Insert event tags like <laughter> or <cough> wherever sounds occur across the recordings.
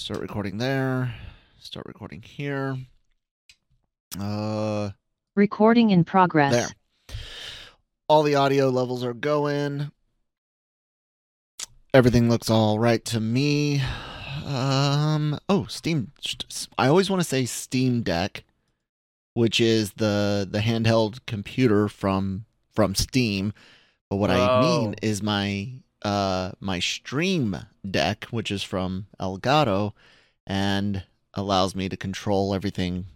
Start recording there. Start recording here. Uh, Recording in progress. there. All the audio levels are going. Everything looks all right to me. Um, oh, Steam. I always want to say Steam Deck, which is the the handheld computer from from Steam. But what I mean Oh. is my uh my Stream Deck, which is from Elgato, and allows me to control everything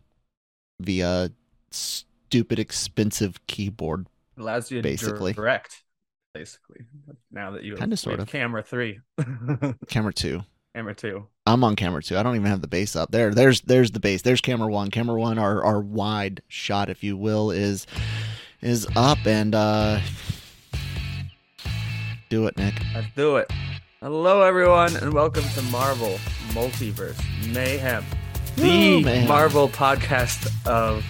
via stupid expensive keyboard. allows you to basically. direct, basically. Now that you Kinda, we sort of. camera three, <laughs> Camera two. camera two. I'm on camera two. I don't even have the base up. There, there's there's the base. There's camera one. Camera one, our our wide shot, if you will, is is up and uh do it, Nick. Let's do it. Hello, everyone, and welcome to Marvel Multiverse Mayhem, the mayhem. Marvel podcast of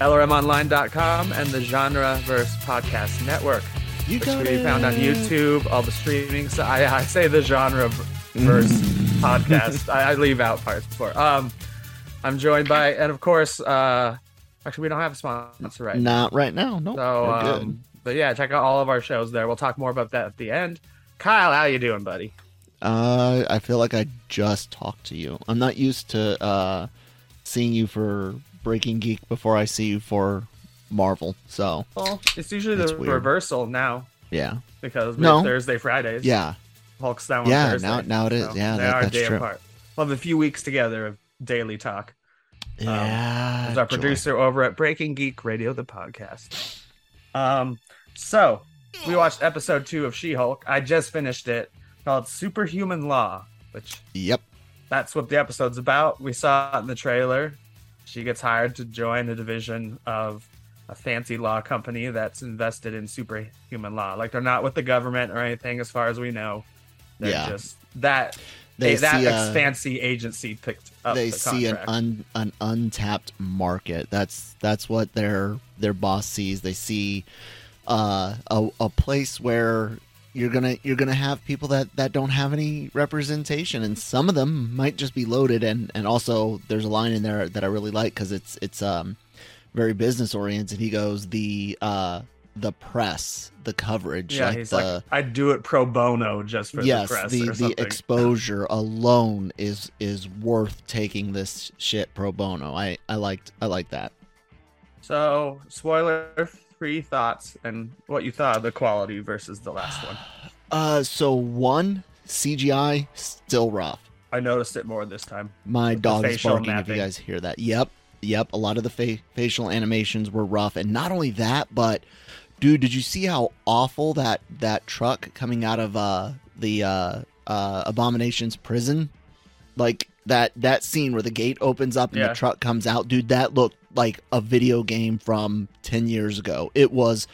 LRMOnline.com and the Genreverse Podcast Network, You which can be found on. YouTube, all the streaming. So I, I say the Genreverse <laughs> podcast. I, I leave out parts before. Um, I'm joined by, and of course, uh, actually, we don't have a sponsor right now. Not right now. Nope. So, um, but yeah, check out all of our shows there. We'll talk more about that at the end. Kyle, how you doing, buddy? Uh, I feel like I just talked to you. I'm not used to uh seeing you for Breaking Geek before I see you for Marvel. So Well, it's usually the weird. reversal now yeah, because we No. Thursday, Fridays. yeah, Hulk's down on Yeah, Thursday. now- now it is. so Yeah, they that- are a that's day true. apart. We'll have a few weeks together of daily talk. yeah. As our producer over at Breaking Geek Radio, the podcast. Um, so we watched episode two of She-Hulk. I just finished it, called Superhuman Law, which Yep. that's what the episode's about. We saw it in the trailer. She gets hired to join a division of a fancy law company that's invested in superhuman law. Like they're not with the government or anything, as far as we know. They're Yeah. just that They that a- fancy agency picked up. they the see an un, an untapped market. That's that's what their their boss sees. They see uh, a a place where you're gonna you're gonna have people that that don't have any representation, and some of them might just be loaded. And and also there's a line in there that I really like because it's it's um very business oriented. He goes the uh the press, the coverage, yeah, like he's the like, I'd do it pro bono just for yes the press the the exposure alone is is worth taking this shit pro bono. I i liked i like that. So, spoiler free thoughts and what you thought of the quality versus the last one. <sighs> uh so one cgi still rough. I noticed it more this time. my dog is barking if you guys hear that. Yep yep a lot of the fa- facial animations were rough. And not only that but dude did you see how awful that that truck coming out of uh the uh uh abominations prison like that that scene where the gate opens up and Yeah. the truck comes out dude that looked like a video game from 10 years ago it was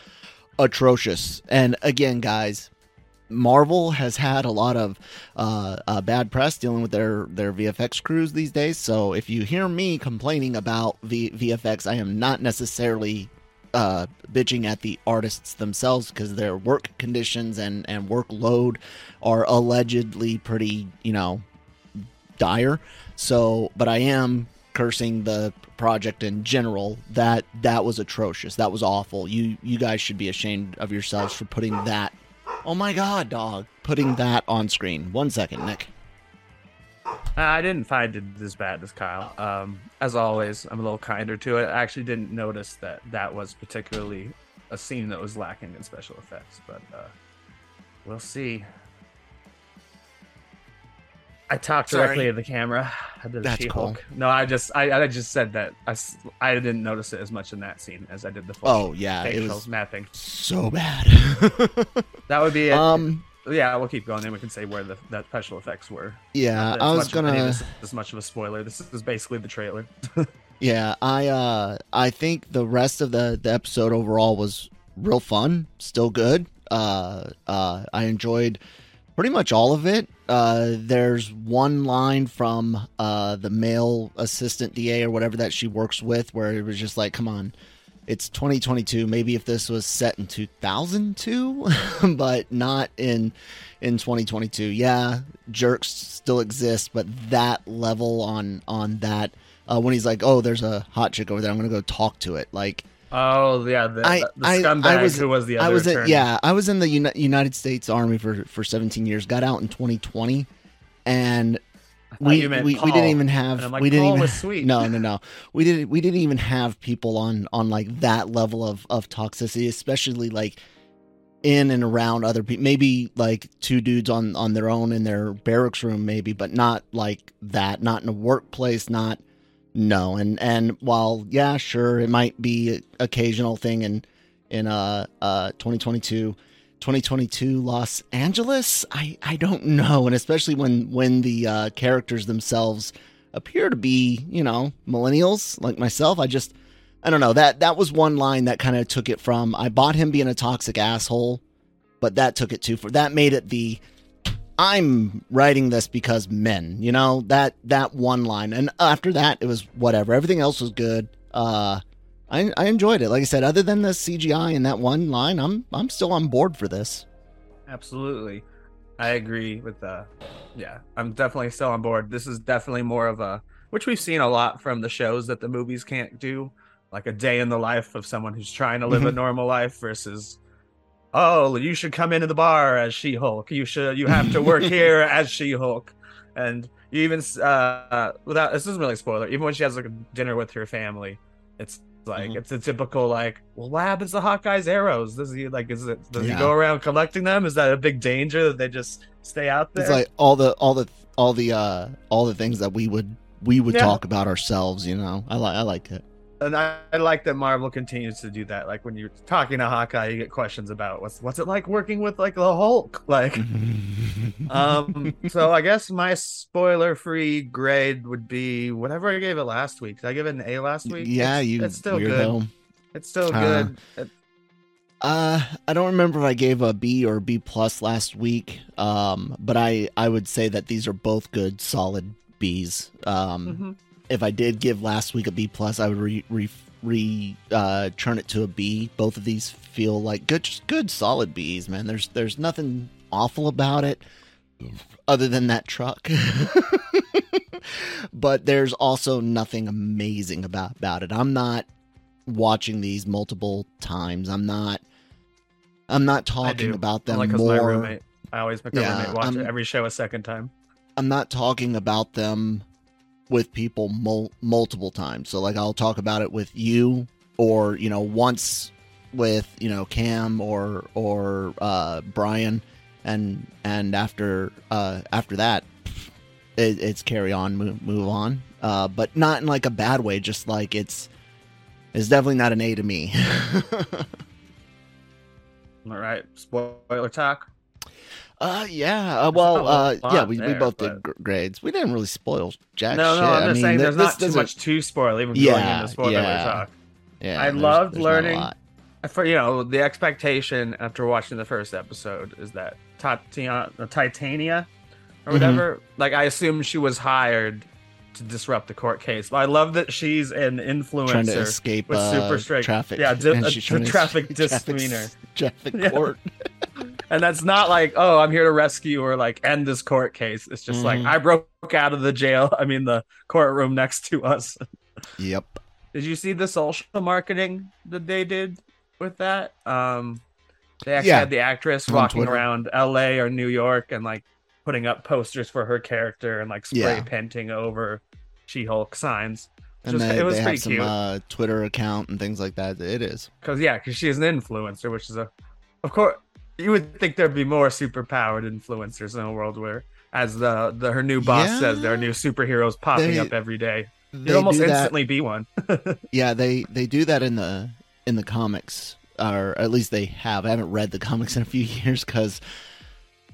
atrocious and again guys Marvel has had a lot of uh, uh, bad press dealing with their their VFX crews these days. So if you hear me complaining about v- VFX, I am not necessarily uh, bitching at the artists themselves because their work conditions and and workload are allegedly pretty, you know, dire. So, but I am cursing the project in general that that was atrocious. That was awful. You you guys should be ashamed of yourselves for putting that Oh my god, dog. Putting that on screen. One second, Nick. I didn't find it as bad as Kyle. Um, as always, I'm a little kinder to it. I actually didn't notice that that was particularly a scene that was lacking in special effects, but uh, we'll see. I talked directly Sorry. to the camera. I did That's She-Hulk. cool. No, I just I, I just said that I, I didn't notice it as much in that scene as I did the full Oh yeah, it was mapping. so bad. <laughs> That would be it. um yeah, we'll keep going. and we can say where the that special effects were. yeah, That's I was much of gonna this as much of a spoiler. This is basically the trailer. <laughs> Yeah, I uh I think the rest of the the episode overall was real fun, still good. Uh uh I enjoyed pretty much all of it. Uh there's one line from uh the male assistant DA or whatever that she works with where it was just like, "Come on. It's 2022. Maybe if this was set in 2002, <laughs> but not in in 2022. Yeah, jerks still exist, but that level on on that uh, when he's like, "Oh, there's a hot chick over there. I'm gonna go talk to it." Like, Oh yeah, the, I, the scumbag I was, who was the other I was, in, yeah, I was in the Uni- United States Army for for 17 years. Got out in 2020, and we we, we didn't even have like, we didn't even was sweet. no no no we didn't we didn't even have people on on like that level of of toxicity, especially like in and around other people. Maybe like two dudes on on their own in their barracks room, maybe, but not like that. Not in a workplace. Not no. And and while yeah, sure, it might be an occasional thing in in uh uh 2022. 2022 Los Angeles? I I don't know, and especially when when the uh, characters themselves appear to be, you know, millennials like myself. I just I don't know. That that was one line that kind of took it from I bought him being a toxic asshole, but that took it too far. That made it the I'm writing this because men, you know, that that one line. And after that it was whatever. Everything else was good. Uh I I enjoyed it. Like I said, other than the CGI and that one line, I'm I'm still on board for this. absolutely. I agree with the. Yeah, I'm definitely still on board. This is definitely more of a which we've seen a lot from the shows that the movies can't do, like a day in the life of someone who's trying to live a <laughs> normal life versus. Oh, you should come into the bar as She-Hulk. You should. You have to work <laughs> here as She-Hulk, and you even uh without this isn't really a spoiler. Even when she has like a dinner with her family, it's like Mhm. it's a typical like, well, what happens to Hawkeye's arrows? Does he like is it does Yeah. he go around collecting them? Is that a big danger that they just stay out there? It's like all the all the all the uh all the things that we would we would Yeah. talk about ourselves, you know. I like I like it. And I, I like that Marvel continues to do that. Like when you're talking to Hawkeye, you get questions about what's what's it like working with like the Hulk, <laughs> like. <laughs> um so i guess my spoiler free grade would be whatever i gave it last week did i give it an a last week yeah, it's, you it's still good weirdo. it's still Uh, good It- Uh, I don't remember if I gave a B or B plus last week. Um, but I I would say that these are both good, solid Bs. Um, mhm. If I did give last week a B plus, I would re re re uh turn it to a B. Both of these feel like good, good, solid Bs. Man, there's there's nothing awful about it, other than that truck. <laughs> but there's also nothing amazing about about it. I'm not watching these multiple times. I'm not. I'm not talking about them my more. roommate i always make my Yeah, roommate watch every show a second time I'm not talking about them with people mul- multiple times. So like I'll talk about it with you or you know once with you know Cam or or uh, Brian and and after uh, after that it, it's carry on move, move on uh, but not in like a bad way just like it's it's definitely not an A to me. <laughs> all right spoiler talk uh yeah uh, well uh yeah we, we both but- did gr- grades. We didn't really spoil jack no shit. no i'm I just mean, saying there's not too much to spoil even going Yeah, into spoiler yeah. talk Yeah, I there's- loved there's learning- for you know the expectation after watching the first episode is that Tatiana Titania or whatever. Like I assume she was hired to disrupt the court case. But I love that she's an influencer Trying to escape with uh, super strict traffic. Yeah, di- a, <laughs> she's a trying to- traffic traffic- misdemeanor. Traffic <laughs> Yeah. And that's not like, oh, I'm here to rescue or like end this court case. It's just like Mhm. I broke out of the jail. <laughs> I mean the courtroom next to us. Yep. Did you see the social marketing that they did with that? Um, they actually Yeah. had the actress On walking Twitter. around L.A. or New York and like putting up posters for her character and like spray Yeah. painting over She-Hulk signs. It And was, they, was they pretty have some cute uh, Twitter account and things like that. It is. because yeah, because she's an influencer, which is a, of course, you would think there'd be more superpowered influencers in a world where, as the, the her new boss says, there are new superheroes popping They- up every day. You'd almost do that- instantly be one. <laughs> Yeah, they they do that in the in the comics, or at least they have. I haven't read the comics in a few <laughs> years because,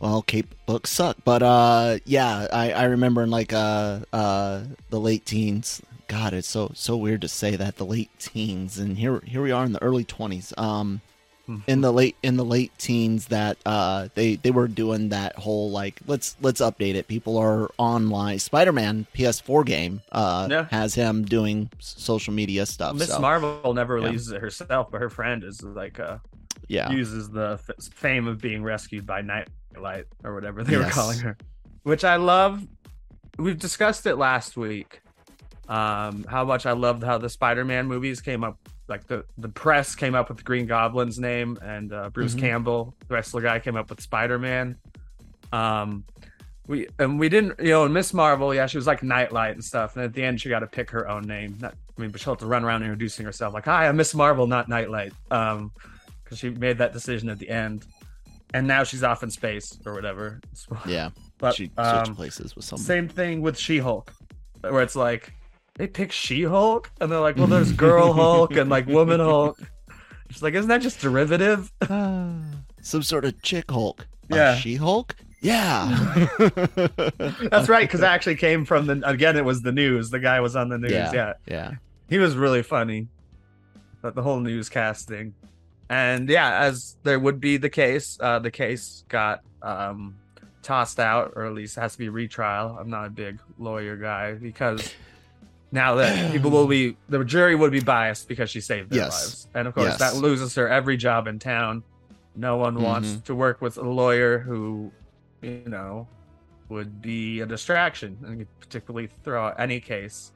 well, Cape books suck. But uh, yeah, I I remember in like uh uh the late teens. God, it's so so weird to say that the late teens, and here here we are in the early twenties. Um, in the late in the late teens that uh they they were doing that whole like let's let's update it people are online spider-man ps4 game uh Yeah. has him doing social media stuff Miss so, Marvel never yeah. it herself, but her friend is like uh yeah uses the f- fame of being rescued by Nightlight or whatever they were calling her, which I love. We've discussed it last week. Um, how much I loved how the Spider-Man movies came up. Like the the press came up with Green Goblin's name, and uh, Bruce Mhm. Campbell, the wrestler guy, came up with Spider-Man. Um, we and we didn't, you know, Miss Marvel, yeah, she was like Nightlight and stuff, and at the end, she got to pick her own name. Not, I mean, but she'll have to run around introducing herself like, "Hi, I'm Miss Marvel, not Nightlight," um, because she made that decision at the end, and now she's off in space or whatever. <laughs> yeah But she switched um, places with someone same thing with She-Hulk, where it's like they pick She-Hulk, and they're like, "Well, there's Girl Hulk and like Woman Hulk." She's like, "Isn't that just derivative?" <sighs> some sort of chick hulk Yeah. she-hulk yeah <laughs> That's right, because that actually came from the again. It was the news. The guy was on the news. yeah yeah. yeah he was really funny but the whole newscasting and yeah as there would be the case uh the case got um tossed out or at least has to be retrial i'm not a big lawyer guy because now that <clears throat> people will be the jury would be biased because she saved their Yes. lives and of course Yes. that loses her every job in town no one wants Mhm. to work with a lawyer who you know would be a distraction and particularly throw out any case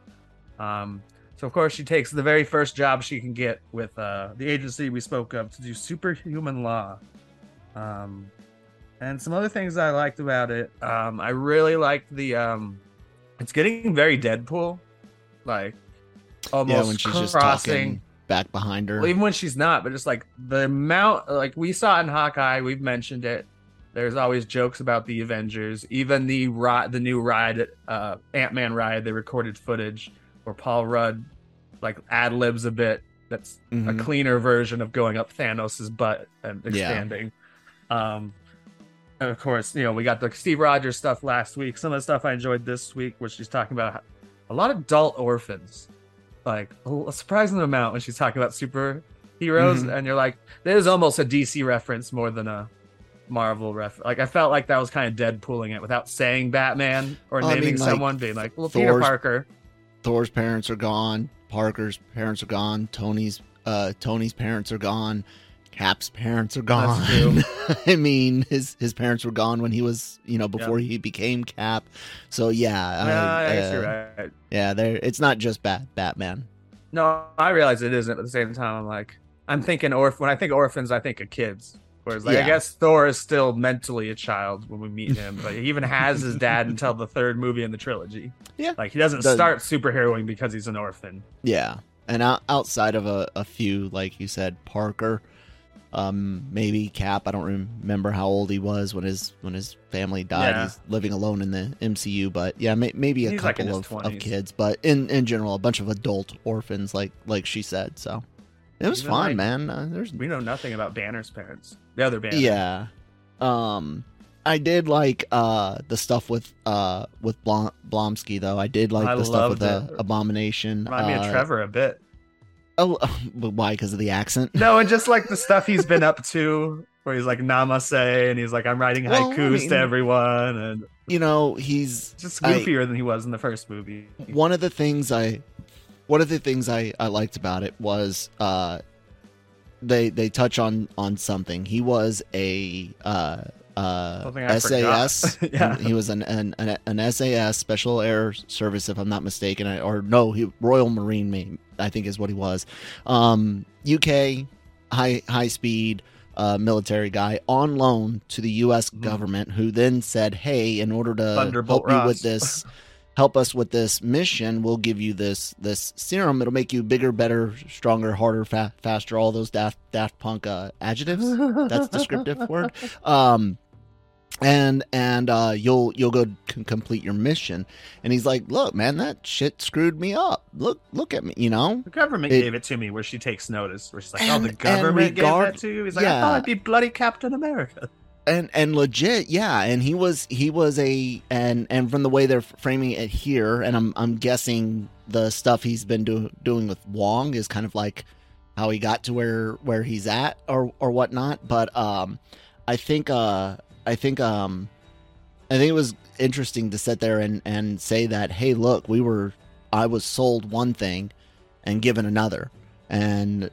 um, so of course she takes the very first job she can get with uh, the agency we spoke of to do superhuman law. Um, and some other things I liked about it. Um, I really liked the. Um, it's getting very Deadpool, like almost yeah when she's just crossing. talking back behind her Well, even when she's not, but just like the amount, like we saw in Hawkeye, we've mentioned it. There's always jokes about the Avengers. Even the ride, the new ride, uh, Ant Man ride, they recorded footage where Paul Rudd like ad libs a bit. That's Mhm. a cleaner version of going up Thanos' butt and Yeah. expanding. Um, and of course, you know we got the Steve Rogers stuff last week. Some of the stuff I enjoyed this week, which she's talking about a lot of adult orphans, like a surprising amount when she's talking about superheroes, Mhm. and you're like, there's almost a DC reference more than a Marvel reference. Like I felt like that was kind of Deadpooling it without saying Batman or I naming mean, like, someone, being like, well, Peter Parker. Thor's parents are gone. Parker's parents are gone. Tony's uh Tony's parents are gone. Cap's parents are gone. <laughs> I mean, his his parents were gone when he was, you know, before he became Cap. So yeah, Yeah, guess uh, you're right. yeah, there. It's not just Bat Batman. No, I realize it isn't. But at the same time, I'm like, I'm thinking orph. When I think orphans, I think of kids. Whereas, like, I guess Thor is still mentally a child when we meet him, but he even has his dad <laughs> until the third movie in the trilogy. Yeah. like he doesn't The- start superheroing because he's an orphan. Yeah, and out, outside of a, a few, like you said, Parker, um, maybe Cap. I don't remember how old he was when his when his family died. Yeah. He's living alone in the MCU, but yeah, may, maybe a He's, couple his of, of kids, but in in general, a bunch of adult orphans, like like she said. So it was Even, fun, like, man. Uh, there's We know nothing about Banner's parents. The other Banner. yeah. Um I did like uh the stuff with uh with Blom- Blomsky though. I did like I the stuff with the. Abomination. Remind me uh, of Trevor a bit. Oh, <laughs> but why? Because of the accent? No, and just like the stuff he's been up to, where he's like namaste, and he's like, I'm writing Well, I haikus mean- to everyone, and You know, he's just I- goofier than he was in the first movie. one of the things I one of the things I, I liked about it was uh they they touch on on something. He was a uh uh SAS. <laughs> Yeah. He was an, an an an SAS Special Air Service if I'm not mistaken. I, or no, he Royal Marine I think is what he was. Um UK high high speed uh, military guy on loan to the U.S. government, who then said, "Hey, in order to Mm-hmm. Help you Ross. with this, <laughs> help us with this mission, we'll give you this this serum. It'll make you bigger, better, stronger, harder, fa- faster. All those Daft Daft Punk uh, adjectives. That's descriptive word. <laughs> Um, and and uh, you'll you'll go c- complete your mission. And he's like, "Look, man, that shit screwed me up. Look look at me, you know." The government It- gave it to me, where she takes notice, where she's like, And- "Oh, the government regard- gave that to you." He's like, yeah. "I thought I'd be bloody Captain America." and and legit yeah and he was he was a and and from the way they're framing it here and i'm i'm guessing the stuff he's been do, doing with wong is kind of like how he got to where where he's at or or whatnot but um i think uh i think um i think it was interesting to sit there and and say that hey look we were i was sold one thing and given another and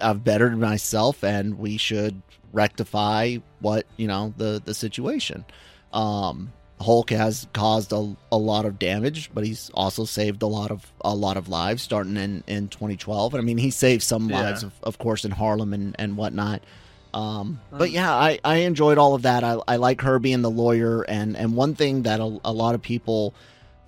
I've bettered myself, and we should rectify what you know the the situation. Um, Hulk has caused a, a lot of damage, but he's also saved a lot of a lot of lives starting in, in 2012. I mean, he saved some Yeah. lives, of, of course, in Harlem and, and whatnot. Um, but yeah, I, I enjoyed all of that. I, I like her being the lawyer, and, and one thing that a, a lot of people,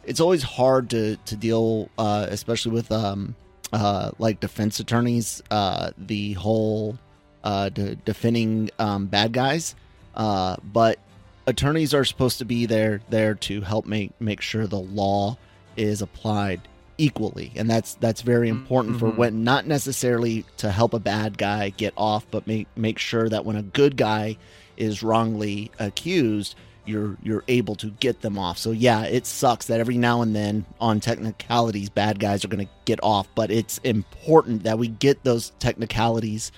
it's always hard to to deal, uh, especially with um, uh, like defense attorneys, uh, the whole uh, de- defending um, bad guys. Uh, but attorneys are supposed to be there there to help make make sure the law is applied equally, and that's that's very important for Mhm. when not necessarily to help a bad guy get off, but make make sure that when a good guy is wrongly accused, you're you're able to get them off. So yeah, it sucks that every now and then on technicalities bad guys are going to get off, but it's important that we get those technicalities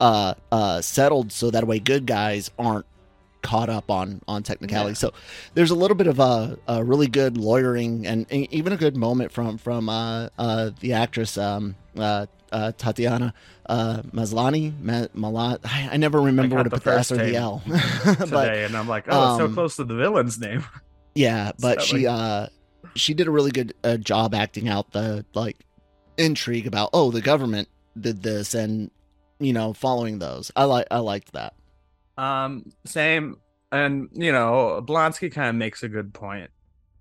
uh uh settled so that way good guys aren't caught up on on technicalities. So there's a little bit of a, a really good lawyering and, and even a good moment from from uh uh the actress um uh uh, Tatiana uh, Maslany, Ma- Malat. I, I never remember what to put the S or the L. <laughs> Today, but and I'm like, "Oh, it's so um, close to the villain's name." <laughs> yeah, but she like- uh she did a really good uh, job acting out the like intrigue about oh the government did this and you know following those. I like I liked that. Um, same, and you know, Blonsky kind of makes a good point.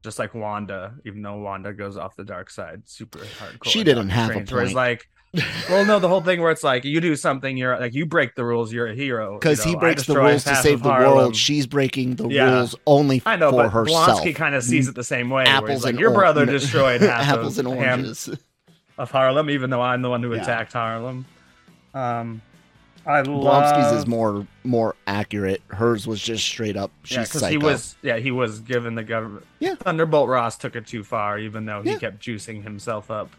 Just like Wanda, even though Wanda goes off the dark side, super hardcore. She didn't have a Strange, where it's point. like, well, no, the whole thing where it's like you do something, you're like you break the rules, you're a hero. Because you he know, I breaks the rules to save the Harlem. world. She's breaking the Yeah. rules only for herself. I know, for but herself. Blonsky kind of sees it the same way. where Apples like, and your or- brother <laughs> destroyed half apples of and oranges. of Harlem, even though I'm the one who Yeah. attacked Harlem. Um, I Blonsky's love is more more accurate. Hers was just straight up. She's yeah, psycho. he was yeah he was given the government. Yeah. Thunderbolt Ross took it too far, even though he Yeah. kept juicing himself up.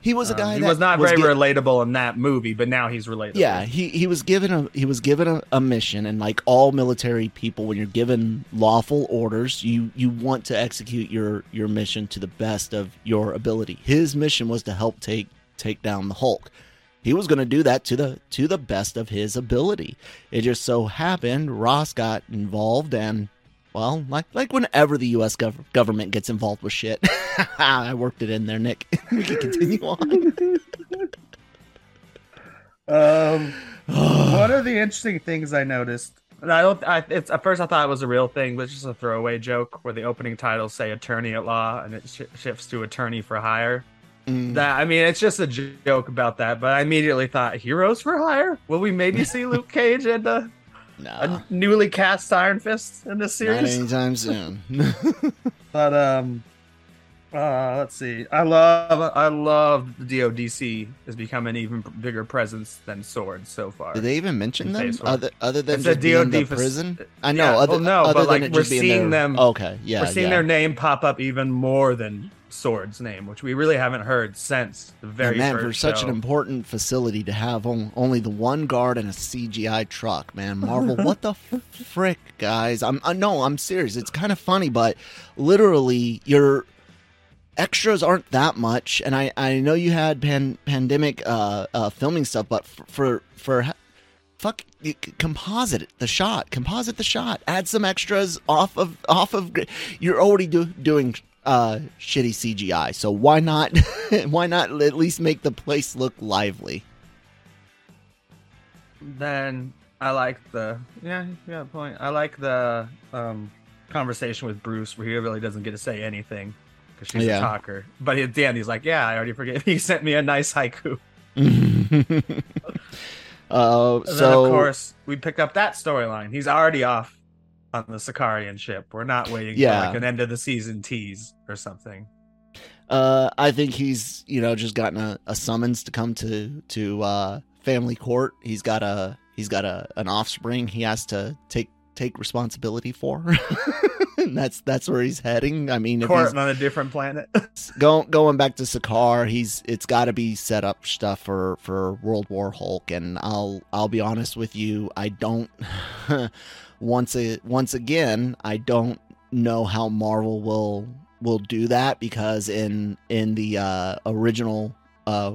he was a Um, guy. he that was not very gi- relatable in that movie, but now he's relatable. Yeah, he, he was given a he was given a, a mission, and like all military people, when you're given lawful orders, you you want to execute your your mission to the best of your ability. His mission was to help take take down the Hulk. He was going to do that to the to the best of his ability. It just so happened Ross got involved, and well, like like whenever the U.S. Gov- government gets involved with shit, <laughs> I worked it in there, Nick. <laughs> we can continue on. <laughs> Um, one of the interesting things I noticed, and I don't, I, it's at first I thought it was a real thing, but it's just a throwaway joke where the opening titles say "attorney at law" and it sh- shifts to "attorney for hire." Mm. That I mean, it's just a joke about that, but I immediately thought, "Heroes for hire? Will we maybe <laughs> see Luke Cage and uh, a newly cast Iron Fist in this Not series?" anytime soon. <laughs> But um, Uh, let's see. I love, I love the DODC has become an even bigger presence than swords so far. Did they even mention them other other than It's a just being the DoD prison? I know. Yeah, other, well, no, other but, than like, we're seeing their- them- Okay, yeah, We're seeing yeah. their name pop up even more than Sword's name, which we really haven't heard since the very And man, for such show. an important facility to have on, only the one guard and a CGI truck, man, Marvel, what the <laughs> frick, guys? I'm uh, no, I'm serious. It's kind of funny, but literally, your extras aren't that much. And I, I know you had pan, pandemic uh, uh, filming stuff, but for for, for fuck, composite the shot, composite the shot, add some extras off of off of. You're already do, doing uh shitty CGI, so why not <laughs> why not at least make the place look lively? then I like the yeah, yeah point. I like the um conversation with Bruce where he really doesn't get to say anything because she's Yeah. a talker. But at the end, he's like, "Yeah, I already forget." <laughs> He sent me a nice haiku. <laughs> uh, so then of course we pick up that storyline. He's already off on the Sakaarian ship. We're not waiting Yeah. for like an end of the season tease or something. Uh, I think he's you know just gotten a, a summons to come to to uh, family court. He's got a he's got a an offspring he has to take take responsibility for. <laughs> and that's that's where he's heading. I mean, Court on a different planet. <laughs> going going back to Sakaar, he's it's got to be set up stuff for for World War Hulk, and I'll I'll be honest with you, I don't. <laughs> once a, once again, I don't know how Marvel will will do that because in in the uh, original uh,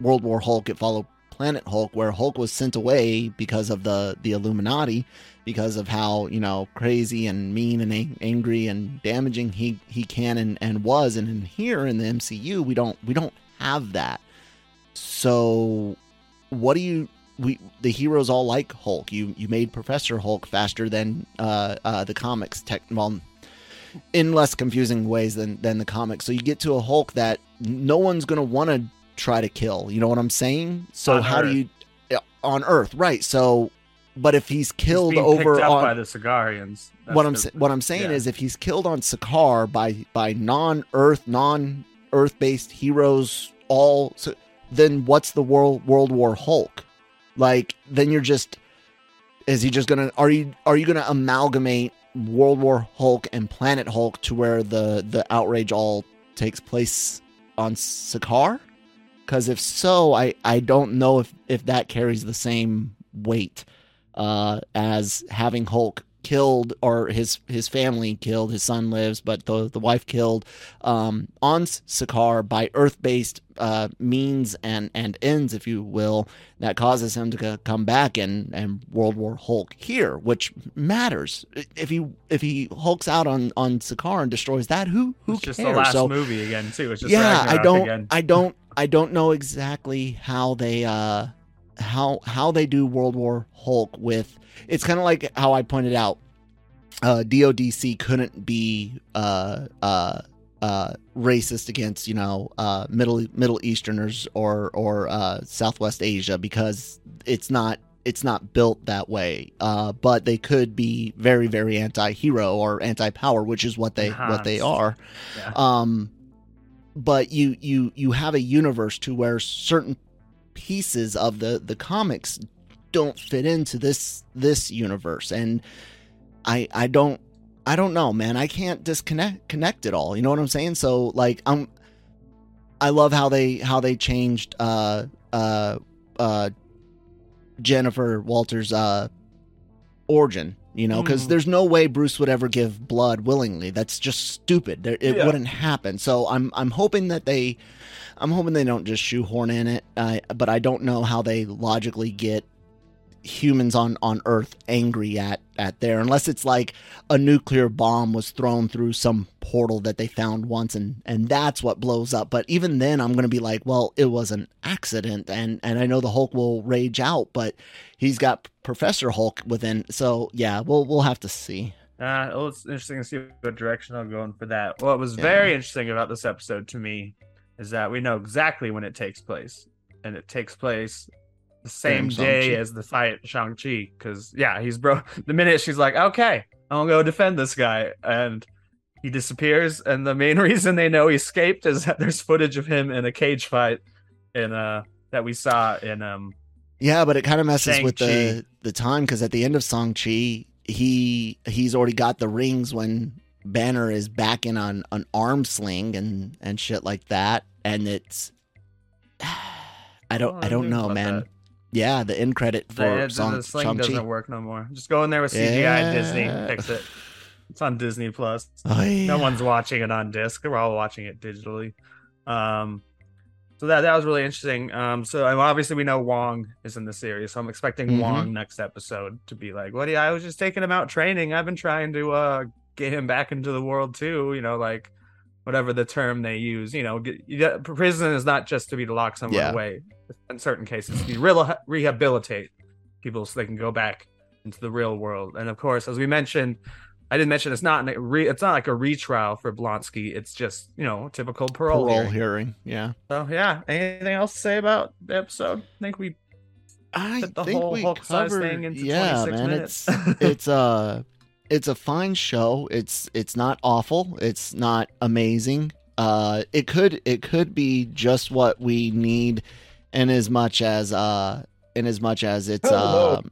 World War Hulk, it followed Planet Hulk, where Hulk was sent away because of the the Illuminati, because of how you know crazy and mean and ang- angry and damaging he he can and, and was. And in here in the MCU, we don't we don't have that. So, what do you? We the heroes all like Hulk. You you made Professor Hulk faster than uh, uh, the comics. Tech well, in less confusing ways than than the comics. So you get to a Hulk that no one's gonna want to try to kill. You know what I'm saying? So On how Earth. do you on Earth, right? So, but if he's killed He's over on by the Sakaarians. That's what I'm the- what I'm saying yeah. is if he's killed on Sakaar by by non-Earth, non-Earth based heroes, all so, then what's the world World War Hulk? Like then you're just is he just gonna are you are you gonna amalgamate World War Hulk and Planet Hulk to where the the outrage all takes place on Sakaar? Because if so, I I don't know if if that carries the same weight uh, as having Hulk killed or his his family killed. His son lives, but the the wife killed um, on Sakaar by Earth based uh, means and and ends, if you will, that causes him to co- come back and and World War Hulk here, which matters. If he if he hulks out on on Sakaar and destroys that, who who it's just cares? the last so, movie again too. It's just yeah i don't Again. i don't i don't know exactly how they uh how how they do world war hulk with it's kind of like how i pointed out uh dodc couldn't be uh uh uh racist against you know uh middle middle easterners or or uh southwest asia because it's not it's not built that way. Uh but they could be very very anti-hero or anti-power which is what they what they are. Yeah. um but you you you have a universe to where certain pieces of the the comics don't fit into this this universe. And i i don't i don't know man. I can't disconnect connect it all. You know what i'm saying? So like i'm i love how they how they changed uh uh uh jennifer walters uh origin you know because Mhm. there's no way bruce would ever give blood willingly. That's just stupid. It Yeah. wouldn't happen. So i'm i'm hoping that they i'm hoping they don't just shoehorn in it uh, but i don't know how they logically get humans on on earth angry at at there unless it's like a nuclear bomb was thrown through some portal that they found once and and that's what blows up but even then i'm going to be like well it was an accident and and i know the hulk will rage out but he's got professor hulk within so yeah we'll we'll have to see Uh, well, it's interesting to see what direction I'll go in for that. What was Yeah. very interesting about this episode to me is that we know exactly when it takes place, and it takes place the same During day Shang-Chi. as the fight Shang Chi. Because yeah, he's bro. <laughs> The minute she's like, "Okay, I'm gonna go defend this guy," and he disappears, and the main <laughs> reason they know he escaped is that there's footage of him in a cage fight in uh that we saw in um Yeah, but it kind of messes with Shang-Chi. the the time because at the end of Shang-Chi, he he's already got the rings when Banner is back in on an arm sling and and shit like that, and it's <sighs> I don't Oh, I don't know, man. that. Yeah, the end credit for the, Song the sling doesn't work no more. Just go in there with CGI Disney, fix it. It's on Disney Plus. Oh, yeah. No one's watching it on disc. We're all watching it digitally. Um, so that that was really interesting. Um, so obviously we know Wong is in the series, so I'm expecting Mhm. Wong next episode to be like, "What? do you- I was just taking him out training. I've been trying to uh get him back into the world too. You know, like whatever the term they use. You know, get, you prison is not just to be to lock someone Yeah. away. In certain cases, to be real rehabilitate people so they can go back into the real world. And of course, as we mentioned, I didn't mention it's not re, it's not like a retrial for Blonsky. It's just you know typical parole. parole hearing. hearing. Yeah, So yeah, anything else to say about the episode? I think we I the think whole we Hulk-size covered. thing into yeah, man, minutes. it's it's uh, a <laughs> it's a fine show. It's it's not awful. It's not amazing. Uh, it could it could be just what we need, in as much as uh, in as much as it's Hello. um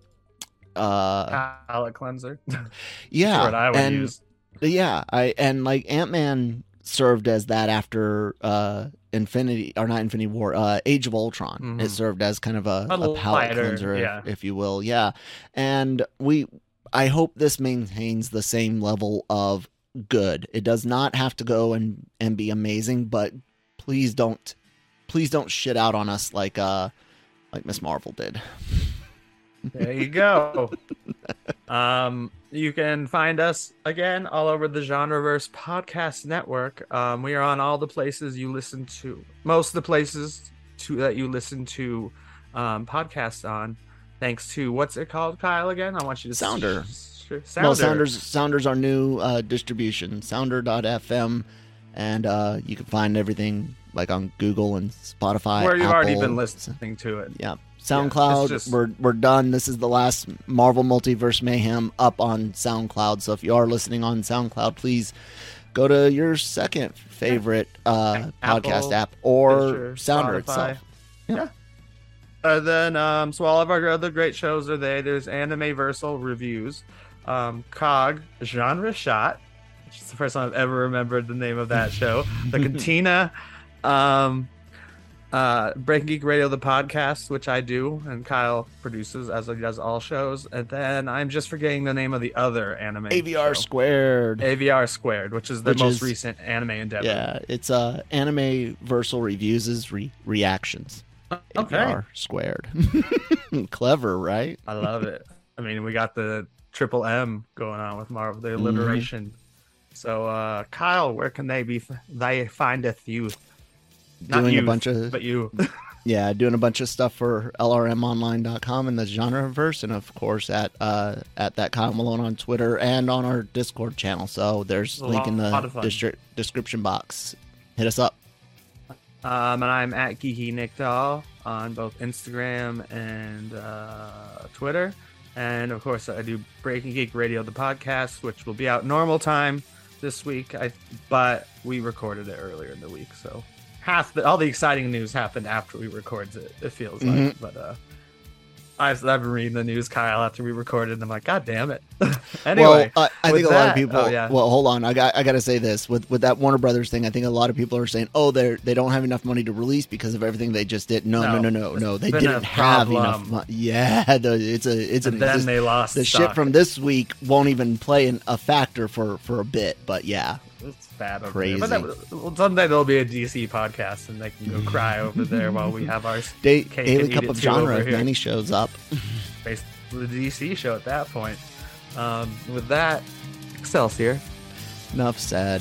uh palate cleanser. <laughs> yeah what I would and use. yeah I and like Ant Man served as that after uh Infinity or not Infinity War uh Age of Ultron Mhm. it served as kind of a, A a palate lighter, cleanser yeah. if you will yeah and we I hope this maintains the same level of good it does not have to go and and be amazing but please don't please don't shit out on us like uh like Miss Marvel did There you go. <laughs> um, you can find us again all over the Genreverse Podcast Network. Um, we are on all the places you listen to, most of the places to that you listen to um, podcasts on. Thanks to what's it called, Kyle? Again, I want you to Sounder. sh- sh- Sounder. Well, Sounders Sounders our new uh, distribution, Sounder.fm, and uh, you can find everything like on Google and Spotify. where you've already been listening to it. Yeah, SoundCloud. just- We're we're done. This is the last Marvel Multiverse Mayhem up on SoundCloud. So if you are listening on SoundCloud, please go to your second favorite uh, Apple, podcast app or Stitcher, Sounder Spotify. itself. Yeah. And then, um, so all of our other great shows are there. There's Anime Versal reviews, um, COG Genre Shot, which is the first time I've ever remembered the name of that show. The <laughs> Cantina, um, uh, Breaking Geek Radio, the podcast, which I do, and Kyle produces as he does all shows. And then I'm just forgetting the name of the other anime AVR show. squared. AVR Squared, which is the Which most is- recent anime endeavor. Yeah, it's uh, Anime Versal reviews is re- reactions. Okay. Squared. <laughs> Clever, right? I love it. I mean, we got the triple M going on with Marvel, the Mm-hmm. So, uh, Kyle, where can they be? They findeth you. Doing a bunch of- but you. <laughs> Yeah, doing a bunch of stuff for LRMonline.com and the Genreverse, and of course at uh, at that Kyle Malone on Twitter and on our Discord channel. So there's A link in the of fun. distri- description box. Hit us up. Um, and I'm at Geeky Nick Doll on both Instagram and uh, Twitter. And of course, I do Breaking Geek Radio, the podcast, which will be out normal time this week. I but we recorded it earlier in the week, so half the all the exciting news happened after we recorded it. It feels like, Mhm. but uh, I've, I've been reading the news, Kyle, after we recorded, and I'm like, God damn it. <laughs> anyway, well, uh, I think a lot of people. oh, yeah. Well, hold on. I got I got to say this with with that Warner Brothers thing. I think a lot of people are saying, "Oh, they they don't have enough money to release because of everything they just did." No, no, No, no, no. They didn't have enough money. Yeah, <laughs> the, it's a it's and an then they lost the stock. shit from this week won't even play an, a factor for for a bit. But yeah, bad Crazy. But that, well, someday there'll be a DC podcast and they can go cry over there while we have our <laughs> Da- Daily Cup of Genre if. Manny shows up. <laughs> basically the DC show at that point. Um, with that, Excelsior. Enough said.